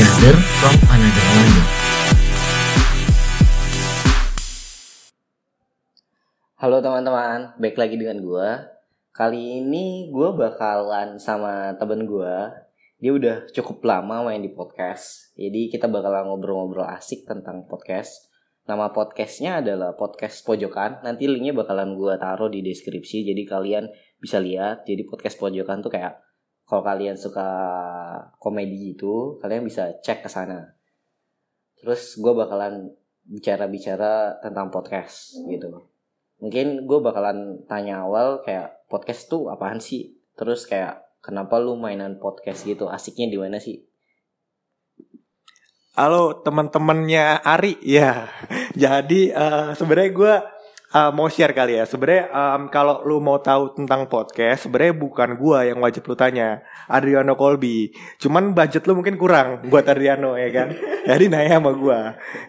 together from another London. Halo teman-teman, baik lagi dengan gue. Kali ini gue bakalan sama temen gue. Dia udah cukup lama main di podcast. Jadi kita bakalan ngobrol-ngobrol asik tentang podcast. Nama podcastnya adalah Podcast Pojokan. Nanti linknya bakalan gue taruh di deskripsi. Jadi kalian bisa lihat. Jadi Podcast Pojokan tuh kayak kalau kalian suka komedi itu, kalian bisa cek ke sana. Terus gue bakalan bicara-bicara tentang podcast gitu. Mungkin gue bakalan tanya awal kayak podcast tuh apaan sih? Terus kayak kenapa lu mainan podcast gitu? Asiknya di mana sih? Halo teman-temannya Ari ya. Jadi uh, sebenarnya gue uh, mau share kali ya. Sebenarnya um, kalau lu mau tahu tentang podcast, sebenarnya bukan gue yang wajib lu tanya, Adriano Colby. Cuman budget lu mungkin kurang buat Adriano ya kan. Jadi nanya sama gue.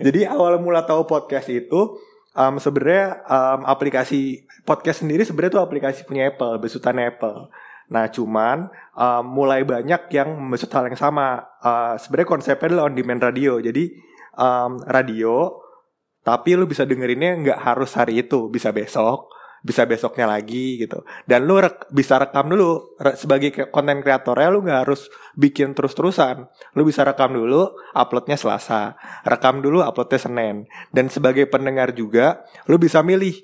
Jadi awal mula tahu podcast itu um, sebenarnya um, aplikasi podcast sendiri sebenarnya tuh aplikasi punya Apple, besutan Apple. Nah, cuman um, mulai banyak yang membesut hal yang sama. Uh, sebenarnya konsepnya adalah on demand radio. Jadi um, radio tapi lu bisa dengerinnya nggak harus hari itu, bisa besok, bisa besoknya lagi gitu. Dan lu rek, bisa rekam dulu re, sebagai konten kreatornya lu nggak harus bikin terus-terusan. Lu bisa rekam dulu, uploadnya Selasa, rekam dulu, uploadnya Senin. Dan sebagai pendengar juga, lu bisa milih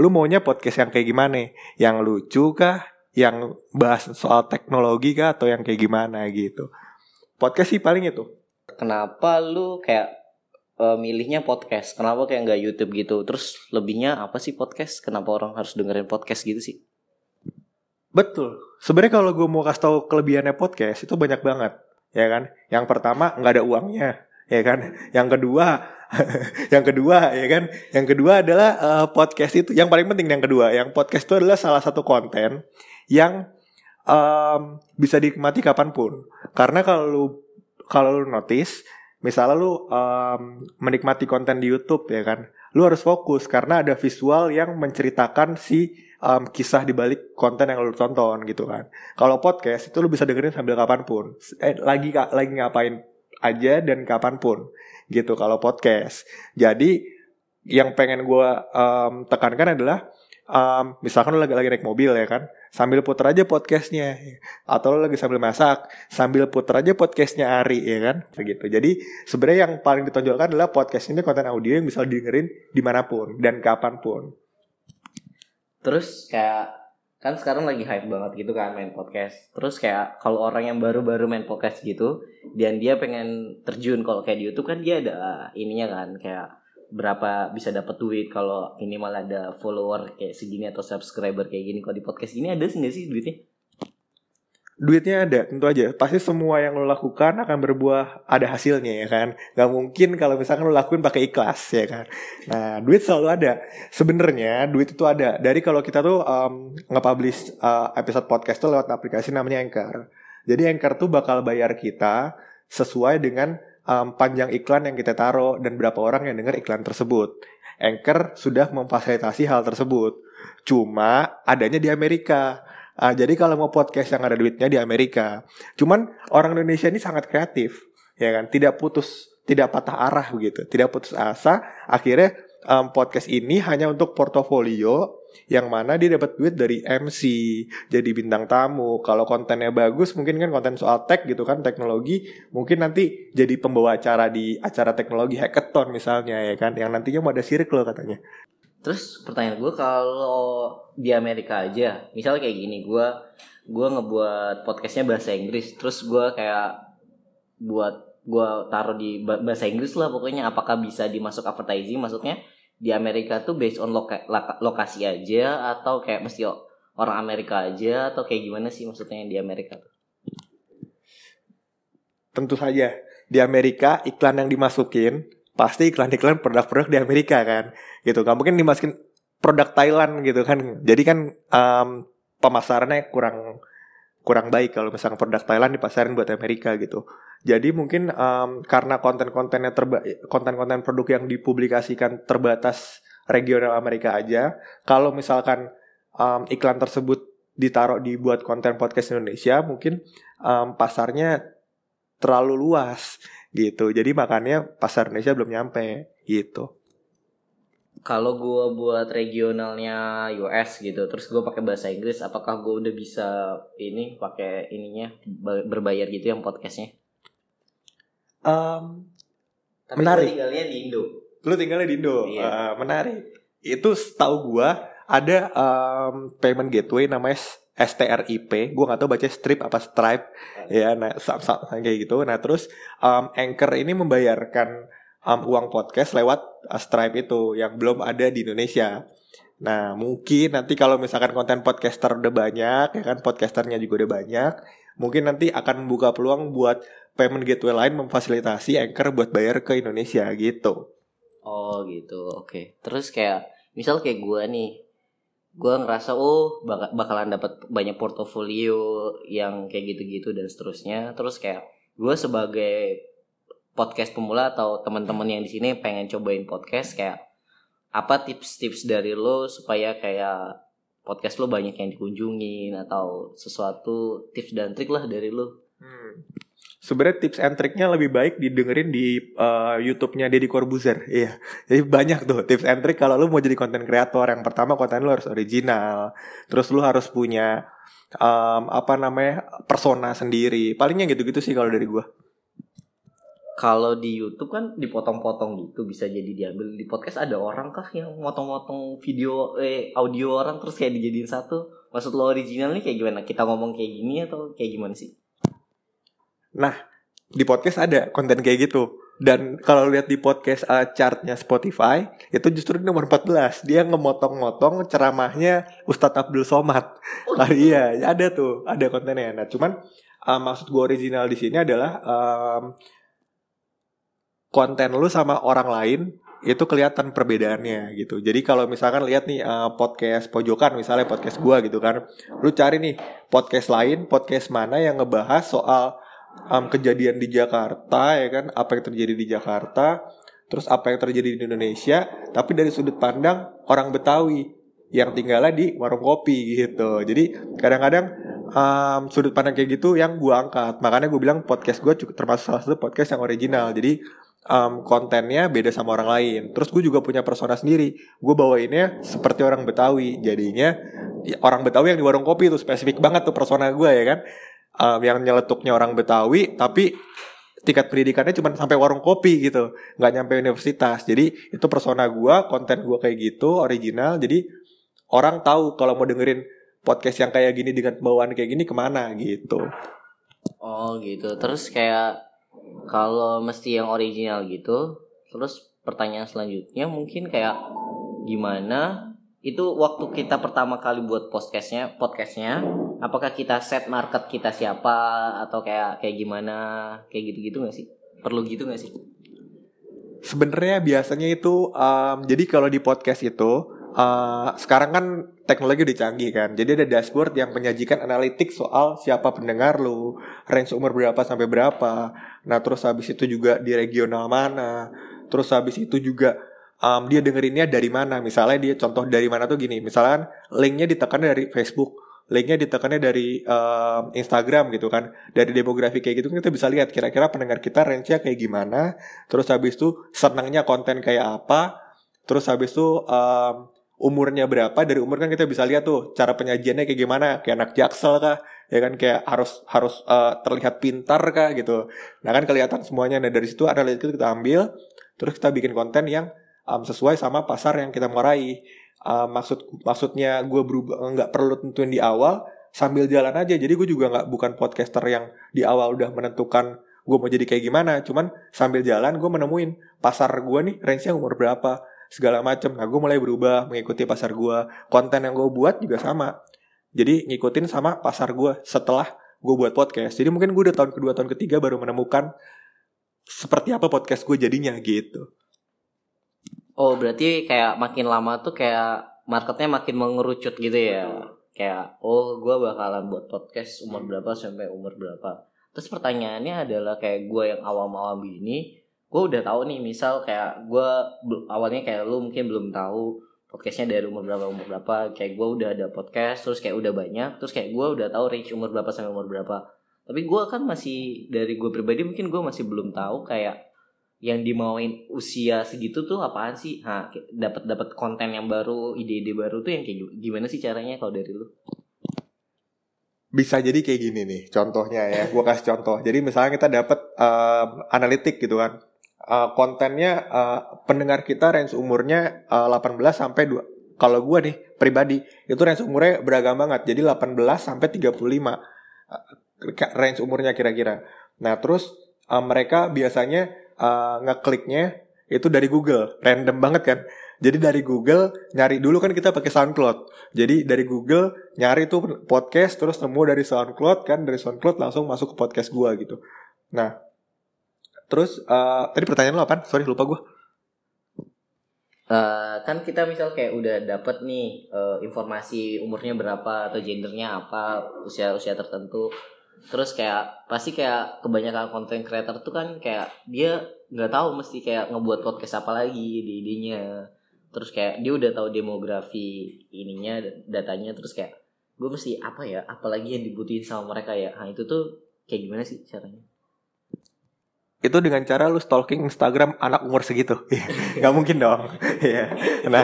lu maunya podcast yang kayak gimana? Yang lucu kah? Yang bahas soal teknologi kah? Atau yang kayak gimana gitu? Podcast sih paling itu. Kenapa lu kayak uh, milihnya podcast? Kenapa kayak nggak YouTube gitu? Terus lebihnya apa sih podcast? Kenapa orang harus dengerin podcast gitu sih? Betul. Sebenarnya kalau gue mau kasih tahu kelebihannya podcast itu banyak banget, ya kan? Yang pertama nggak ada uangnya, ya kan? Yang kedua, yang kedua, ya kan? Yang kedua adalah uh, podcast itu yang paling penting yang kedua, yang podcast itu adalah salah satu konten yang um, bisa dinikmati kapan pun. Karena kalau kalau lu notice misalnya lu um, menikmati konten di YouTube ya kan, lu harus fokus karena ada visual yang menceritakan si um, kisah di balik konten yang lu tonton gitu kan. Kalau podcast itu lu bisa dengerin sambil kapan pun, eh, lagi lagi ngapain aja dan kapan pun gitu. Kalau podcast, jadi yang pengen gue um, tekankan adalah um, misalkan lu lagi lagi naik mobil ya kan sambil puter aja podcastnya. Atau lo lagi sambil masak sambil puter aja podcastnya Ari ya kan? Begitu jadi sebenarnya yang paling ditonjolkan adalah podcast ini konten audio yang bisa dengerin di mana pun dan kapan pun. Terus kayak kan sekarang lagi hype banget gitu kan main podcast. Terus kayak kalau orang yang baru-baru main podcast gitu dan dia pengen terjun kalau kayak di YouTube kan dia ada ininya kan kayak berapa bisa dapat duit kalau ini malah ada follower kayak segini atau subscriber kayak gini. Kalau di podcast ini ada sih nggak sih duitnya? Duitnya ada tentu aja. Pasti semua yang lo lakukan akan berbuah ada hasilnya ya kan? Nggak mungkin kalau misalkan lo lakuin pakai ikhlas ya kan? Nah duit selalu ada. Sebenarnya duit itu ada. Dari kalau kita tuh um, nge-publish uh, episode podcast tuh lewat aplikasi namanya Anchor. Jadi Anchor tuh bakal bayar kita sesuai dengan um, panjang iklan yang kita taruh dan berapa orang yang dengar iklan tersebut. Anchor sudah memfasilitasi hal tersebut. Cuma adanya di Amerika. Uh, jadi kalau mau podcast yang ada duitnya di Amerika. Cuman orang Indonesia ini sangat kreatif, ya kan? Tidak putus, tidak patah arah begitu, tidak putus asa. Akhirnya um, podcast ini hanya untuk portofolio yang mana dia dapat duit dari MC, jadi bintang tamu. Kalau kontennya bagus, mungkin kan konten soal tech gitu kan, teknologi, mungkin nanti jadi pembawa acara di acara teknologi hackathon misalnya ya kan, yang nantinya mau ada circle katanya. Terus pertanyaan gue kalau di Amerika aja, misalnya kayak gini, gue gue ngebuat podcastnya bahasa Inggris, terus gue kayak buat gue taruh di bahasa Inggris lah pokoknya apakah bisa dimasuk advertising maksudnya di Amerika tuh based on loka, lokasi aja atau kayak mesti orang Amerika aja atau kayak gimana sih maksudnya di Amerika Tentu saja. Di Amerika iklan yang dimasukin pasti iklan-iklan produk-produk di Amerika kan gitu. Nggak mungkin dimasukin produk Thailand gitu kan. Jadi kan um, pemasarannya kurang kurang baik kalau misalnya produk Thailand dipasarin buat Amerika gitu jadi mungkin um, karena konten-kontennya terba konten-konten produk yang dipublikasikan terbatas regional Amerika aja, kalau misalkan um, iklan tersebut ditaruh dibuat konten podcast Indonesia, mungkin um, pasarnya terlalu luas gitu. Jadi makanya pasar Indonesia belum nyampe gitu. Kalau gue buat regionalnya US gitu, terus gue pakai bahasa Inggris, apakah gue udah bisa ini pakai ininya ba- berbayar gitu yang podcastnya? Em, Tapi Menarik. gua tinggalnya di Indo. lu tinggalnya di Indo, Iya. Eh, menarik. Itu setahu gua ada em, payment gateway namanya STRIP. Gua nggak tahu baca strip apa stripe. Ya, nah sa- sa- kayak gitu. Nah terus em, Anchor ini membayarkan em, uang podcast lewat eh, Stripe itu yang belum ada di Indonesia. Nah mungkin nanti kalau misalkan konten podcaster udah banyak, ya kan podcasternya juga udah banyak, mungkin nanti akan membuka peluang buat payment gateway lain memfasilitasi Anchor buat bayar ke Indonesia gitu. Oh gitu, oke. Terus kayak misal kayak gue nih, gue ngerasa oh bak- bakalan dapat banyak portofolio yang kayak gitu-gitu dan seterusnya. Terus kayak gue sebagai podcast pemula atau teman-teman yang di sini pengen cobain podcast kayak apa tips-tips dari lo supaya kayak podcast lo banyak yang dikunjungin atau sesuatu tips dan trik lah dari lo. Hmm. Sebenarnya tips and triknya lebih baik didengerin di uh, YouTube-nya Deddy Corbuzier. Iya. Jadi banyak tuh tips and trik kalau lu mau jadi konten kreator. Yang pertama konten lu harus original. Terus lu harus punya um, apa namanya? persona sendiri. Palingnya gitu-gitu sih kalau dari gua. Kalau di YouTube kan dipotong-potong gitu bisa jadi diambil di podcast ada orang kah yang motong-motong video eh audio orang terus kayak dijadiin satu. Maksud lo original nih kayak gimana? Kita ngomong kayak gini atau kayak gimana sih? Di podcast ada konten kayak gitu. Dan kalau lihat di podcast uh, chartnya Spotify itu justru di nomor 14 dia ngemotong-motong ceramahnya Ustadz Abdul Somad. Ah, iya, ada tuh, ada kontennya. Nah, cuman uh, maksud gue original di sini adalah um, konten lu sama orang lain itu kelihatan perbedaannya gitu. Jadi kalau misalkan lihat nih uh, podcast pojokan misalnya podcast gua gitu kan, lu cari nih podcast lain, podcast mana yang ngebahas soal um, kejadian di Jakarta ya kan, apa yang terjadi di Jakarta, terus apa yang terjadi di Indonesia, tapi dari sudut pandang orang Betawi yang tinggalnya di warung kopi gitu. Jadi kadang-kadang um, sudut pandang kayak gitu yang gua angkat. Makanya gue bilang podcast gue termasuk salah satu podcast yang original. Jadi um, kontennya beda sama orang lain. Terus gue juga punya persona sendiri. Gue bawainnya seperti orang Betawi. Jadinya ya, orang Betawi yang di warung kopi itu spesifik banget tuh persona gue ya kan. Um, yang nyeletuknya orang Betawi tapi tingkat pendidikannya cuma sampai warung kopi gitu nggak nyampe universitas jadi itu persona gue konten gue kayak gitu original jadi orang tahu kalau mau dengerin podcast yang kayak gini dengan bawaan kayak gini ke mana gitu Oh gitu. Terus kayak kalau mesti yang original gitu, terus pertanyaan selanjutnya mungkin kayak gimana? Itu waktu kita pertama kali buat podcastnya podcastnya apakah kita set market kita siapa? Atau kayak kayak gimana? Kayak gitu-gitu nggak sih? Perlu gitu nggak sih? Sebenarnya biasanya itu um, jadi kalau di podcast itu uh, sekarang kan teknologi udah canggih kan. Jadi ada dashboard yang menyajikan analitik soal siapa pendengar lu, range umur berapa sampai berapa. Nah, terus habis itu juga di regional mana. Terus habis itu juga um, dia dengerinnya dari mana. Misalnya dia contoh dari mana tuh gini. Misalkan linknya ditekannya dari Facebook, linknya ditekannya dari um, Instagram gitu kan. Dari demografi kayak gitu kita bisa lihat kira-kira pendengar kita range-nya kayak gimana. Terus habis itu senangnya konten kayak apa. Terus habis itu um, umurnya berapa dari umur kan kita bisa lihat tuh cara penyajiannya kayak gimana kayak anak jaksel kah ya kan kayak harus harus uh, terlihat pintar kah gitu. Nah kan kelihatan semuanya. Nah dari situ analitik itu kita ambil terus kita bikin konten yang um, sesuai sama pasar yang kita mau raih Uh, maksud maksudnya gue berubah nggak perlu tentuin di awal sambil jalan aja. Jadi gue juga nggak bukan podcaster yang di awal udah menentukan gue mau jadi kayak gimana. Cuman sambil jalan gue menemuin pasar gue nih range-nya umur berapa segala macem. Nah gue mulai berubah mengikuti pasar gue konten yang gue buat juga sama. Jadi ngikutin sama pasar gue setelah gue buat podcast. Jadi mungkin gue udah tahun kedua tahun ketiga baru menemukan seperti apa podcast gue jadinya gitu. Oh berarti kayak makin lama tuh kayak marketnya makin mengerucut gitu ya? Kayak oh gue bakalan buat podcast umur berapa sampai umur berapa? Terus pertanyaannya adalah kayak gue yang awam-awam gini gue udah tahu nih misal kayak gue awalnya kayak lu mungkin belum tahu podcastnya dari umur berapa umur berapa kayak gue udah ada podcast terus kayak udah banyak terus kayak gue udah tahu range umur berapa sampai umur berapa Tapi gue kan masih dari gue pribadi mungkin gue masih belum tahu kayak yang dimauin usia segitu tuh apaan sih? Nah, dapat dapat konten yang baru, ide-ide baru tuh yang kayak gi- gimana sih caranya kalau dari lu? Bisa jadi kayak gini nih, contohnya ya. Gua kasih contoh. Jadi misalnya kita dapat um, analitik gitu kan. Uh, kontennya uh, pendengar kita range umurnya uh, 18 sampai 2 kalau gua nih pribadi itu range umurnya beragam banget. Jadi 18 sampai 35 uh, range umurnya kira-kira. Nah, terus uh, mereka biasanya uh, ngekliknya itu dari Google, random banget kan. Jadi dari Google nyari dulu kan kita pakai SoundCloud. Jadi dari Google nyari tuh podcast terus nemu dari SoundCloud kan dari SoundCloud langsung masuk ke podcast gua gitu. Nah, terus uh, tadi pertanyaan lo apa? Sorry lupa gua. Eh, kan kita misal kayak udah dapet nih eh, informasi umurnya berapa atau gendernya apa usia usia tertentu. Terus kayak pasti kayak kebanyakan konten creator tuh kan kayak dia nggak tahu mesti kayak ngebuat podcast apa lagi di idenya. Terus kayak dia udah tahu demografi ininya datanya. Terus kayak gue mesti apa ya? Apalagi yang dibutuhin sama mereka ya? Nah itu tuh kayak gimana sih caranya Itu dengan cara lu stalking Instagram anak umur segitu. Gak mungkin dong. Iya. nah,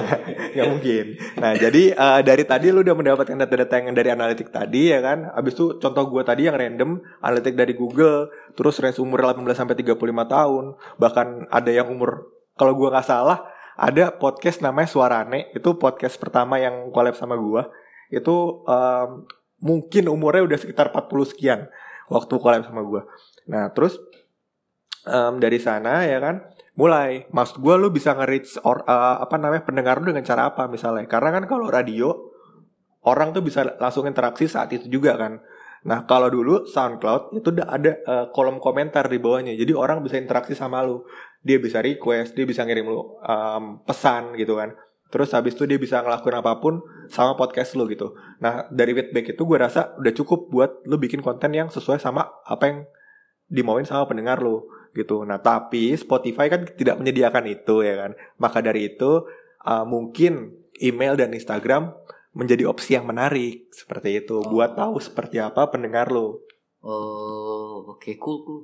gak mungkin. Nah, jadi uh, dari tadi lu udah mendapatkan data-data yang dari analitik tadi ya kan. Habis itu contoh gua tadi yang random, analitik dari Google, terus range umur 18 sampai 35 tahun, bahkan ada yang umur kalau gua nggak salah ada podcast namanya Suarane, itu podcast pertama yang collab sama gua. Itu um, mungkin umurnya udah sekitar 40 sekian waktu collab sama gua. Nah, terus um, dari sana ya kan mulai. Maksud gue lu bisa nge-reach or uh, apa namanya pendengar lu dengan cara apa misalnya? Karena kan kalau radio orang tuh bisa langsung interaksi saat itu juga kan. Nah kalau dulu SoundCloud itu udah ada uh, kolom komentar di bawahnya. Jadi orang bisa interaksi sama lu. Dia bisa request dia bisa ngirim lu um, pesan gitu kan. Terus habis itu dia bisa ngelakuin apa pun sama podcast lu gitu. Nah dari feedback itu gue rasa udah cukup buat lu bikin konten yang sesuai sama apa yang dimauin sama pendengar lu gitu. Nah, tapi Spotify kan tidak menyediakan itu ya kan. Maka dari itu uh, mungkin email dan Instagram menjadi opsi yang menarik seperti itu buat tahu seperti apa pendengar lo. Oh, oke cool cool.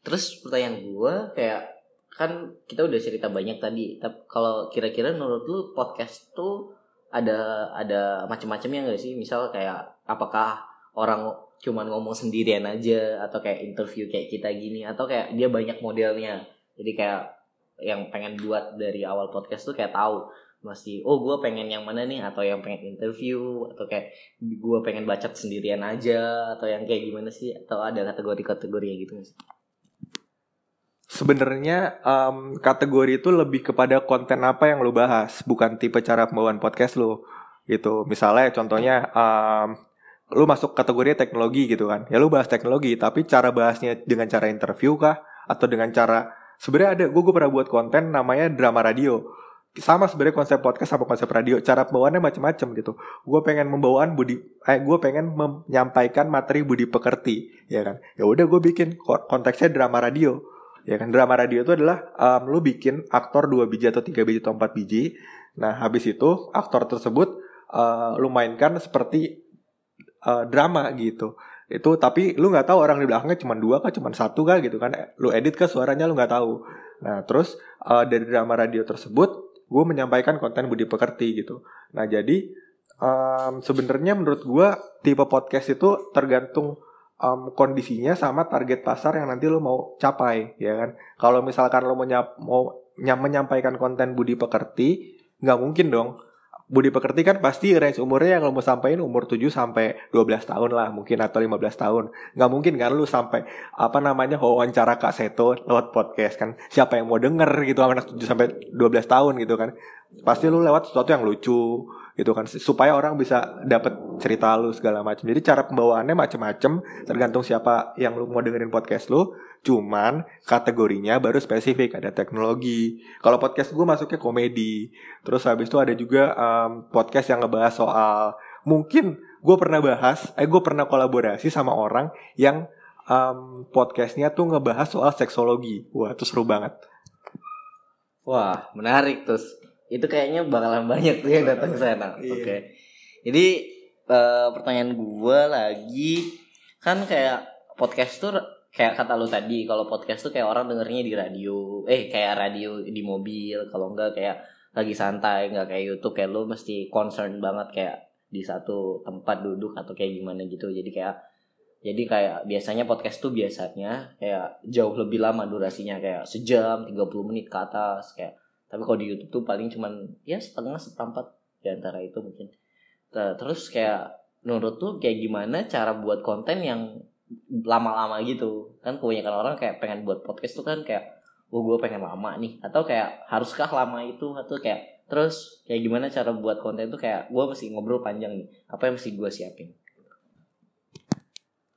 Terus pertanyaan gue kayak kan kita udah cerita banyak tadi. Tapi kalau kira-kira menurut lu podcast tuh ada ada macam-macamnya nggak sih? Misal kayak apakah orang cuman ngomong sendirian aja atau kayak interview kayak kita gini atau kayak dia banyak modelnya. Jadi kayak yang pengen buat dari awal podcast tuh kayak tahu mesti oh gue pengen yang mana nih atau yang pengen interview atau kayak gue pengen baca sendirian aja atau yang kayak gimana sih atau ada kategori-kategori gitu sih? Sebenarnya um, kategori itu lebih kepada konten apa yang lo bahas, bukan tipe cara pembawaan podcast lo. Gitu. Misalnya contohnya um, lu masuk kategori teknologi gitu kan. Ya lu bahas teknologi, tapi cara bahasnya dengan cara interview kah? Atau dengan cara sebenarnya ada gue gue pernah buat konten namanya drama radio. Sama sebenarnya konsep podcast sama konsep radio. Cara pembawaannya macam-macam gitu. Gue pengen membawaan budi eh gue pengen menyampaikan materi budi pekerti ya kan. Ya udah gue bikin konteksnya drama radio. Ya kan drama radio itu adalah um, lu bikin aktor dua biji atau tiga biji atau empat biji. Nah habis itu aktor tersebut uh, lu mainkan seperti uh, drama gitu. Itu tapi lu nggak tahu orang di belakangnya cuma dua kah cuma satu kah gitu kan. Lu edit ke suaranya lu nggak tahu. Nah terus uh, dari drama radio tersebut gue menyampaikan konten budi pekerti gitu. Nah jadi um, sebenarnya menurut gue tipe podcast itu tergantung um, kondisinya sama target pasar yang nanti lo mau capai ya kan. Kalau misalkan lo mau, nyap, mau nyam, menyampaikan konten budi pekerti nggak mungkin dong Budi Pekerti kan pasti range umurnya yang lo mau sampaikan umur 7 sampai 12 tahun lah mungkin atau 15 tahun. Nggak mungkin kan lu sampai apa namanya wawancara Kak Seto lewat podcast kan. Siapa yang mau denger gitu anak 7 sampai 12 tahun gitu kan. Pasti lu lewat sesuatu yang lucu gitu kan supaya orang bisa dapat cerita lu segala macam. Jadi cara pembawaannya macam-macam tergantung siapa yang lu mau dengerin podcast lu. Cuman kategorinya baru spesifik ada teknologi. Kalau podcast gue masuknya komedi. Terus habis itu ada juga um, podcast yang ngebahas soal mungkin gue pernah bahas, eh gue pernah kolaborasi sama orang yang um, podcastnya tuh ngebahas soal seksologi. Wah itu seru banget. Wah menarik terus. Itu kayaknya bakalan banyak tuh yang datang ke sana. Oke. Okay. Jadi uh, pertanyaan gue lagi kan kayak podcast tuh kayak kata lu tadi kalau podcast tuh kayak orang dengernya di radio. Eh kayak radio di mobil kalau enggak kayak lagi santai nggak kayak YouTube kayak lu mesti concern banget kayak di satu tempat duduk atau kayak gimana gitu. Jadi kayak jadi kayak biasanya podcast tuh biasanya kayak jauh lebih lama durasinya kayak sejam 30 menit ke atas kayak tapi kalau di YouTube tuh paling cuman ya setengah seperempat di antara itu mungkin. Te- terus kayak menurut tuh kayak gimana cara buat konten yang lama-lama gitu kan kebanyakan orang kayak pengen buat podcast tuh kan kayak oh gue pengen lama nih atau kayak haruskah lama itu atau kayak terus kayak gimana cara buat konten tuh kayak gue mesti ngobrol panjang nih apa yang mesti gue siapin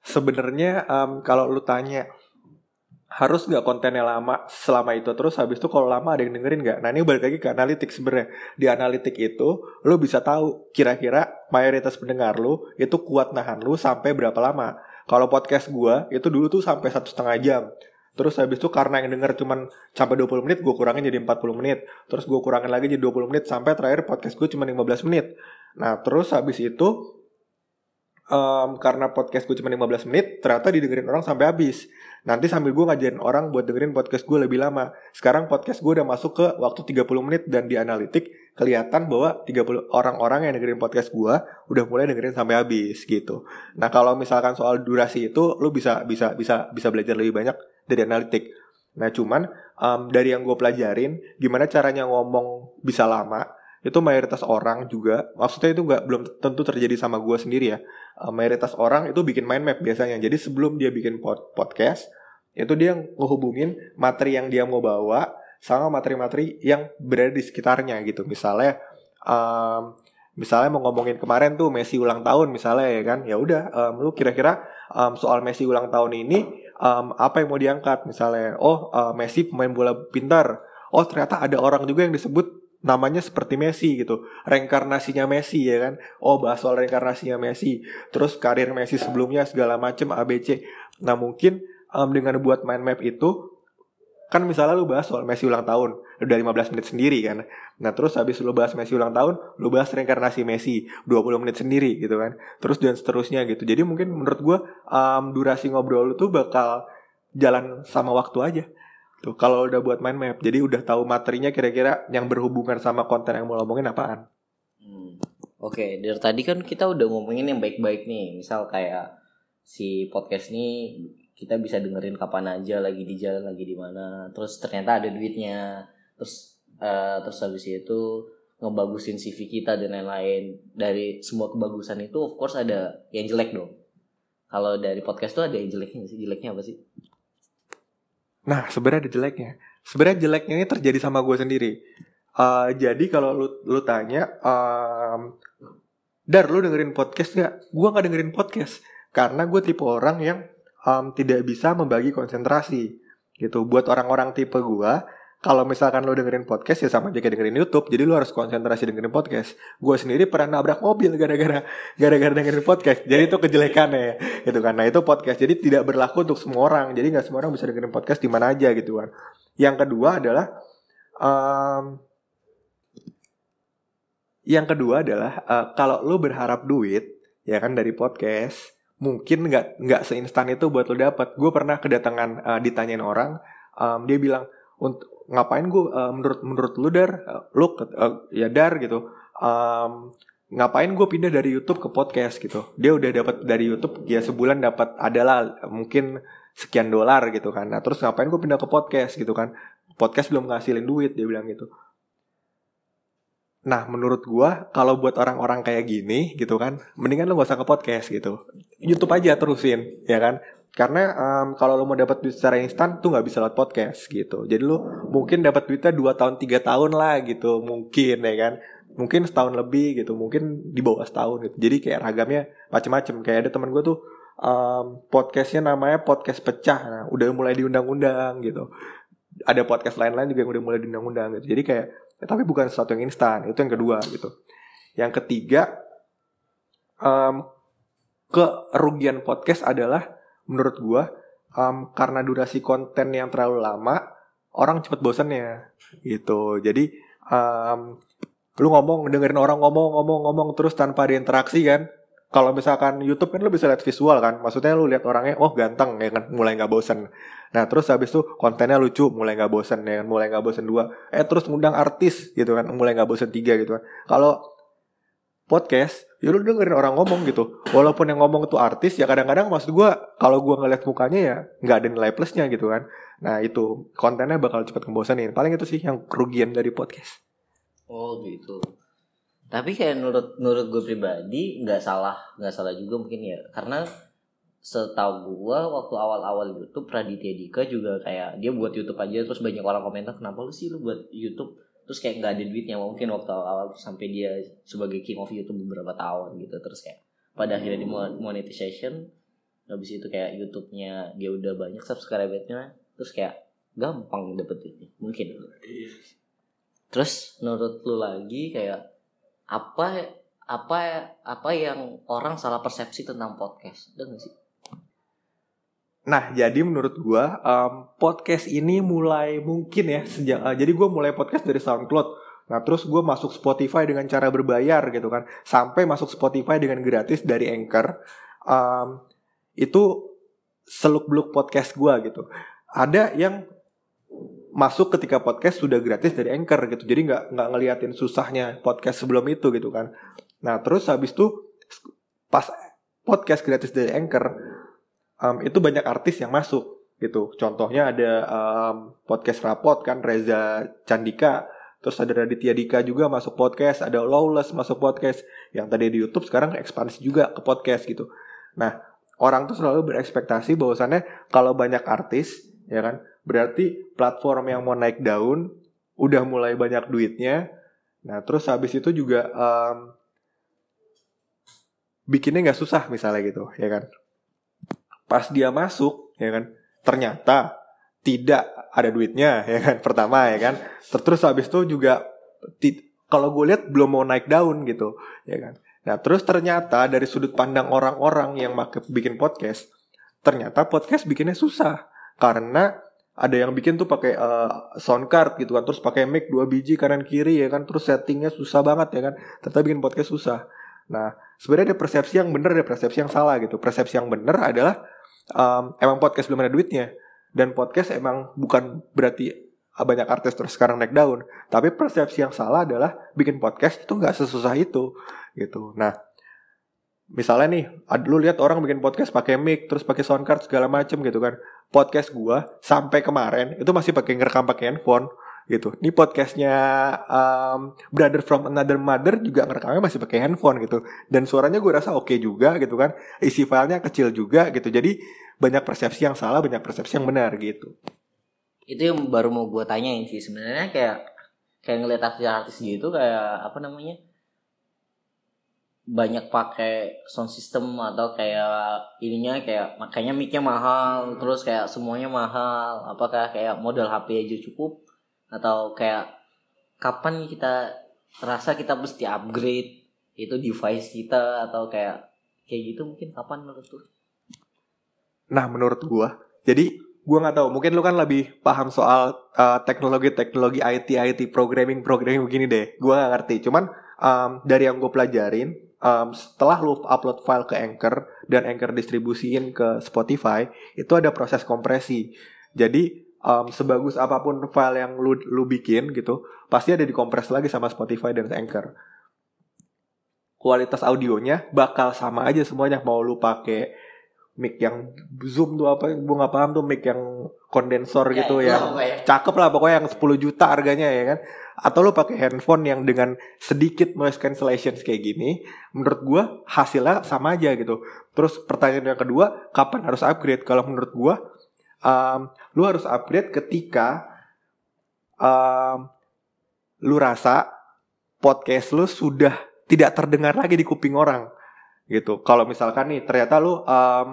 Sebenarnya em, kalau lu tanya harus nggak kontennya lama selama itu terus habis itu kalau lama ada yang dengerin nggak? Nah ini balik lagi ke analitik sebenarnya. Di analitik itu lu bisa tahu kira-kira mayoritas pendengar lu itu kuat nahan lu sampai berapa lama. Kalau podcast gua itu dulu tuh sampai satu setengah jam. Terus habis itu karena yang denger cuman sampai 20 menit, gue kurangin jadi 40 menit. Terus gue kurangin lagi jadi 20 menit, sampai terakhir podcast gue cuma 15 menit. Nah, terus habis itu, em, karena podcast gue cuma 15 menit, ternyata didengerin orang sampai habis. Nanti sambil gue ngajarin orang buat dengerin podcast gue lebih lama. Sekarang podcast gue udah masuk ke waktu 30 menit dan di analitik kelihatan bahwa 30 orang-orang yang dengerin podcast gue udah mulai dengerin sampai habis gitu. Nah, kalau misalkan soal durasi itu lu bisa bisa bisa bisa belajar lebih banyak dari analitik. Nah, cuman em, dari yang gue pelajarin gimana caranya ngomong bisa lama itu mayoritas orang juga maksudnya itu nggak belum tentu terjadi sama gue sendiri ya. Eh, mayoritas orang itu bikin mind map biasanya. Jadi sebelum dia bikin pod- podcast itu dia ngehubungin materi yang dia mau bawa sama materi-materi yang berada di sekitarnya gitu. Misalnya em, misalnya mau ngomongin kemarin tuh Messi ulang tahun misalnya ya kan? Ya udah em, lu kira-kira em, soal Messi ulang tahun ini em, apa yang mau diangkat? Misalnya oh eh, Messi pemain bola pintar. Oh ternyata ada orang juga yang disebut namanya seperti Messi gitu. Reinkarnasinya Messi ya kan? Oh bahas soal reinkarnasinya Messi. Terus karir Messi sebelumnya segala macem ABC nah mungkin em, dengan buat mind map itu kan misalnya lu bahas soal Messi ulang tahun udah 15 menit sendiri kan? Nah terus habis lu bahas Messi ulang tahun lu bahas reinkarnasi Messi 20 menit sendiri gitu kan? Terus dan seterusnya gitu. Jadi mungkin menurut gua em, durasi ngobrol lu tuh bakal jalan sama waktu aja tuh kalau udah buat mind map jadi udah tahu materinya kira-kira yang berhubungan sama konten yang mau ngomongin apaan Hmm. Oke, dari tadi kan kita udah ngomongin yang baik-baik nih. Misal kayak si podcast nih kita bisa dengerin kapan aja lagi di jalan lagi di mana. Terus ternyata ada duitnya. Terus eh, terus habis itu ngebagusin CV kita dan lain-lain. Dari semua kebagusan itu of course ada yang jelek dong. Kalau dari podcast tuh ada yang jeleknya sih? Jeleknya apa sih? Nah, sebenarnya ada jeleknya. Sebenarnya jeleknya ini terjadi sama gue sendiri. Eh, jadi kalau lu lu tanya, em, Dar, lu dengerin podcast gak? Gue gak dengerin podcast. Karena gue tipe orang yang em, tidak bisa membagi konsentrasi. Gitu. Buat orang-orang tipe gue, kalau misalkan lu dengerin podcast ya sama aja kayak dengerin YouTube. Jadi lu harus konsentrasi dengerin podcast. Gue sendiri pernah nabrak mobil gara-gara gara-gara dengerin podcast. Jadi itu kejelekannya gitu kan. Nah itu podcast. Jadi tidak berlaku untuk semua orang. Jadi nggak semua orang bisa dengerin podcast di mana aja gitu kan. Yang kedua adalah em, yang kedua adalah eh, kalau lu berharap duit ya kan dari podcast mungkin nggak nggak seinstan itu buat lu dapat. Gue pernah kedatangan eh, ditanyain orang, em, dia bilang untuk ngapain gue menurut menurut lu dar? Eh, lu eh, ya dar gitu. Em, ngapain gue pindah dari YouTube ke podcast gitu? Dia udah dapat dari YouTube ya sebulan dapat adalah mungkin sekian dolar gitu kan. Nah terus ngapain gue pindah ke podcast gitu kan? Podcast belum ngasilin duit dia bilang gitu. Nah menurut gue kalau buat orang-orang kayak gini gitu kan mendingan lu gak usah ke podcast gitu. YouTube aja terusin ya kan karena em, kalau lo mau dapat duit secara instan tuh nggak bisa lewat podcast gitu. Jadi lu mungkin dapat duitnya 2 tahun tiga tahun lah gitu. Mungkin ya kan? Mungkin setahun lebih gitu. Mungkin di bawah setahun gitu. Jadi kayak ragamnya macem-macem. Kayak ada teman gue tuh em, podcastnya namanya podcast pecah. Nah, udah mulai diundang-undang gitu. Ada podcast lain-lain juga yang udah mulai diundang-undang gitu. Jadi kayak ya, tapi bukan sesuatu yang instan. Itu yang kedua gitu. Yang ketiga em, kerugian podcast adalah menurut gua em, karena durasi konten yang terlalu lama orang cepet bosannya gitu jadi em, lu ngomong dengerin orang ngomong ngomong ngomong terus tanpa ada interaksi kan kalau misalkan YouTube kan lu bisa lihat visual kan, maksudnya lu lihat orangnya, oh ganteng ya kan, mulai nggak bosen. Nah terus habis itu kontennya lucu, mulai nggak bosen ya kan, mulai nggak bosen dua. Eh terus ngundang artis gitu kan, mulai nggak bosen tiga gitu kan. Kalau podcast, ya lu dengerin orang ngomong gitu. Walaupun yang ngomong itu artis, ya kadang-kadang maksud gua kalau gua ngeliat mukanya ya nggak ada nilai plusnya gitu kan. Nah itu kontennya bakal cepet ngebosenin. Paling itu sih yang kerugian dari podcast. Oh gitu. Tapi kayak menurut menurut gue pribadi nggak salah nggak salah juga mungkin ya karena setahu gue waktu awal-awal YouTube Raditya Dika juga kayak dia buat YouTube aja terus banyak orang komentar kenapa lu sih lu buat YouTube terus kayak nggak ada duitnya mungkin waktu awal sampai dia sebagai king of YouTube beberapa tahun gitu. Terus kayak pada akhirnya di monetization habis itu kayak YouTube-nya dia udah banyak subscribernya terus kayak gampang dapet duitnya mungkin. Terus menurut lu lagi kayak apa apa apa yang orang salah persepsi tentang podcast? Ada nggak sih Nah, jadi menurut gua um, podcast ini mulai mungkin ya sejak uh, jadi gua mulai podcast dari SoundCloud. Nah, terus gua masuk Spotify dengan cara berbayar gitu kan. Sampai masuk Spotify dengan gratis dari Anchor. Um, itu seluk-beluk podcast gua gitu. Ada yang masuk ketika podcast sudah gratis dari Anchor gitu. Jadi nggak nggak ngeliatin susahnya podcast sebelum itu gitu kan. Nah, terus habis itu pas podcast gratis dari Anchor um, itu banyak artis yang masuk gitu. Contohnya ada um, podcast Rapot kan Reza Candika, terus ada Raditya Dika juga masuk podcast, ada Lawless masuk podcast. Yang tadi di YouTube sekarang ekspansi juga ke podcast gitu. Nah, orang tuh selalu berekspektasi bahwasannya kalau banyak artis ya kan, berarti platform yang mau naik daun udah mulai banyak duitnya. Nah, terus habis itu juga um, bikinnya nggak susah misalnya gitu, ya kan? Pas dia masuk ya kan ternyata tidak ada duitnya ya kan pertama ya kan. Terus habis itu juga kalau gue lihat belum mau naik daun gitu ya kan. Nah terus ternyata dari sudut pandang orang-orang yang make, bikin podcast ternyata podcast bikinnya susah. Karena ada yang bikin tuh pakai uh, sound card gitu kan terus pakai mic dua biji kanan kiri ya kan terus settingnya susah banget ya kan. Ternyata bikin podcast susah. Nah sebenarnya ada persepsi yang benar ada persepsi yang salah gitu. Persepsi yang benar adalah um, emang podcast belum ada duitnya. Dan podcast emang bukan berarti banyak artis terus sekarang naik daun. Tapi persepsi yang salah adalah bikin podcast itu nggak sesusah itu gitu. Nah misalnya nih lu lihat orang bikin podcast pakai mic terus pakai sound card segala macem gitu kan. Podcast gua sampai kemarin itu masih pakai ngerekam pakai handphone gitu. Ini podcastnya um, Brother from Another Mother juga ngerekamnya masih pakai handphone gitu. Dan suaranya gue rasa oke okay juga gitu kan. Isi filenya kecil juga gitu. Jadi banyak persepsi yang salah, banyak persepsi yang benar gitu. Itu yang baru mau gue tanyain sih sebenarnya kayak kayak ngeliat artis-artis gitu kayak apa namanya banyak pakai sound system atau kayak ininya kayak makanya micnya mahal terus kayak semuanya mahal apakah kayak modal HP aja cukup atau kayak kapan kita rasa kita mesti upgrade itu device kita atau kayak kayak gitu mungkin kapan menurut lu? Nah menurut gua, jadi gua nggak tahu mungkin lu kan lebih paham soal uh, teknologi teknologi IT IT programming programming begini deh. Gua nggak ngerti. Cuman um, dari yang gue pelajarin, um, setelah lu upload file ke Anchor dan Anchor distribusiin ke Spotify, itu ada proses kompresi. Jadi um, sebagus apa pun file yang lu lu bikin gitu pasti ada dikompres lagi sama Spotify dan Anchor. Kualitas audionya bakal sama aja semuanya. Mau lu pakai mic yang zoom tuh apa gue nggak paham tuh mic yang kondensor ya, gitu ya. cakep lah pokoknya yang 10 juta harganya ya kan? Atau lu pakai handphone yang dengan sedikit noise cancellation kayak gini menurut gue hasilnya sama aja gitu. Terus pertanyaan yang kedua kapan harus upgrade? Kalau menurut gue um, lu harus upgrade ketika um, lu rasa podcast lu sudah tidak terdengar lagi di kuping orang gitu. Kalau misalkan nih ternyata lu um,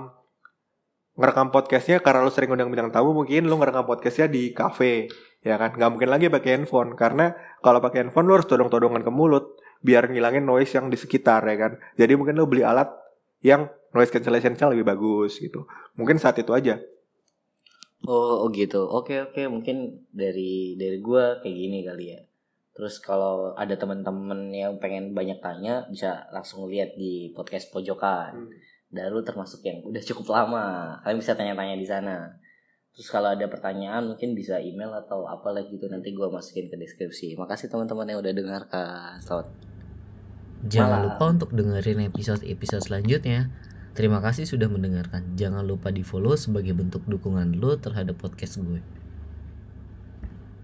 ngerekam podcastnya karena lu sering undang bintang tamu mungkin lu ngerekam podcastnya di cafe ya kan? Nggak mungkin lagi pakai handphone karena kalau pakai handphone lu harus todong-todongan ke mulut biar ngilangin noise yang di sekitar ya kan? Jadi mungkin lu beli alat yang noise cancellation-nya lebih bagus gitu. Mungkin saat itu aja Oh, oh gitu. Oke oke mungkin dari dari gua kayak gini kali ya. Terus kalau ada teman-teman yang pengen banyak tanya bisa langsung lihat di podcast pojokan. Hmm. Daru termasuk yang udah cukup lama. Kalian bisa tanya-tanya di sana. Terus kalau ada pertanyaan mungkin bisa email atau apalah gitu nanti gua masukin ke deskripsi. Makasih teman-teman yang udah dengarkan. Selamat Jangan Malam. lupa untuk dengerin episode-episode selanjutnya. Terima kasih sudah mendengarkan. Jangan lupa di follow sebagai bentuk dukungan lo terhadap podcast gue.